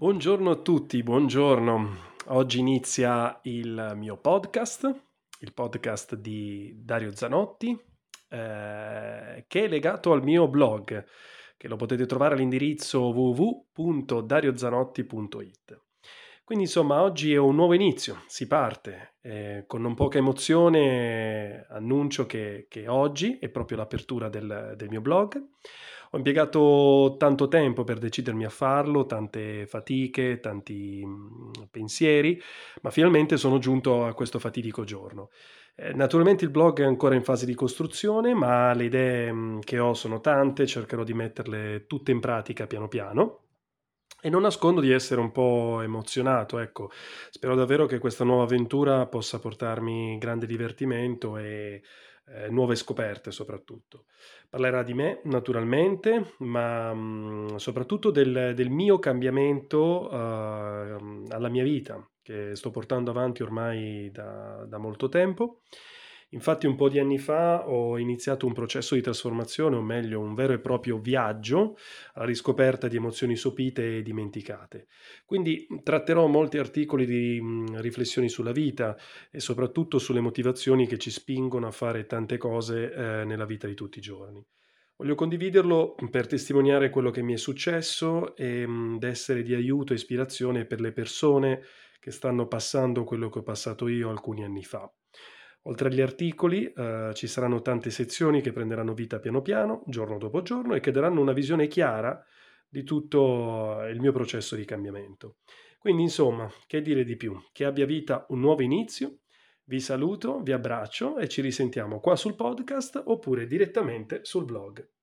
Buongiorno a tutti, buongiorno. Oggi inizia il mio podcast, il podcast di Dario Zanotti, eh, che è legato al mio blog, che lo potete trovare all'indirizzo www.dariozanotti.it. Quindi insomma oggi è un nuovo inizio, si parte. Eh, con non poca emozione annuncio che, che, oggi è proprio l'apertura del, del mio blog. Ho impiegato tanto tempo per decidermi a farlo, tante fatiche, tanti mh, pensieri, ma finalmente sono giunto a questo fatidico giorno. Eh, naturalmente il blog è ancora in fase di costruzione, ma le idee mh, che ho sono tante, cercherò di metterle tutte in pratica piano piano. E non nascondo di essere un po' emozionato, ecco. Spero davvero che questa nuova avventura possa portarmi grande divertimento e eh, nuove scoperte soprattutto. Parlerà di me naturalmente, ma mh, mm, soprattutto del, del, mio cambiamento uh, alla mia vita, che sto portando avanti ormai da, da molto tempo Infatti un po' di anni fa ho iniziato un processo di trasformazione, o meglio un vero e proprio viaggio alla riscoperta di emozioni sopite e dimenticate. Quindi tratterò molti articoli di riflessioni sulla vita e soprattutto sulle motivazioni che ci spingono a fare tante cose eh, nella vita di tutti i giorni. Voglio condividerlo per testimoniare quello che mi è successo ed essere di aiuto e ispirazione per le persone che stanno passando quello che ho passato io alcuni anni fa. Oltre agli articoli eh, ci saranno tante sezioni che prenderanno vita piano piano, giorno dopo giorno, e che daranno una visione chiara di tutto il mio processo di cambiamento. Quindi, insomma, che dire di più? Che abbia vita un nuovo inizio. Vi saluto, vi abbraccio e ci risentiamo qua sul podcast oppure direttamente sul blog.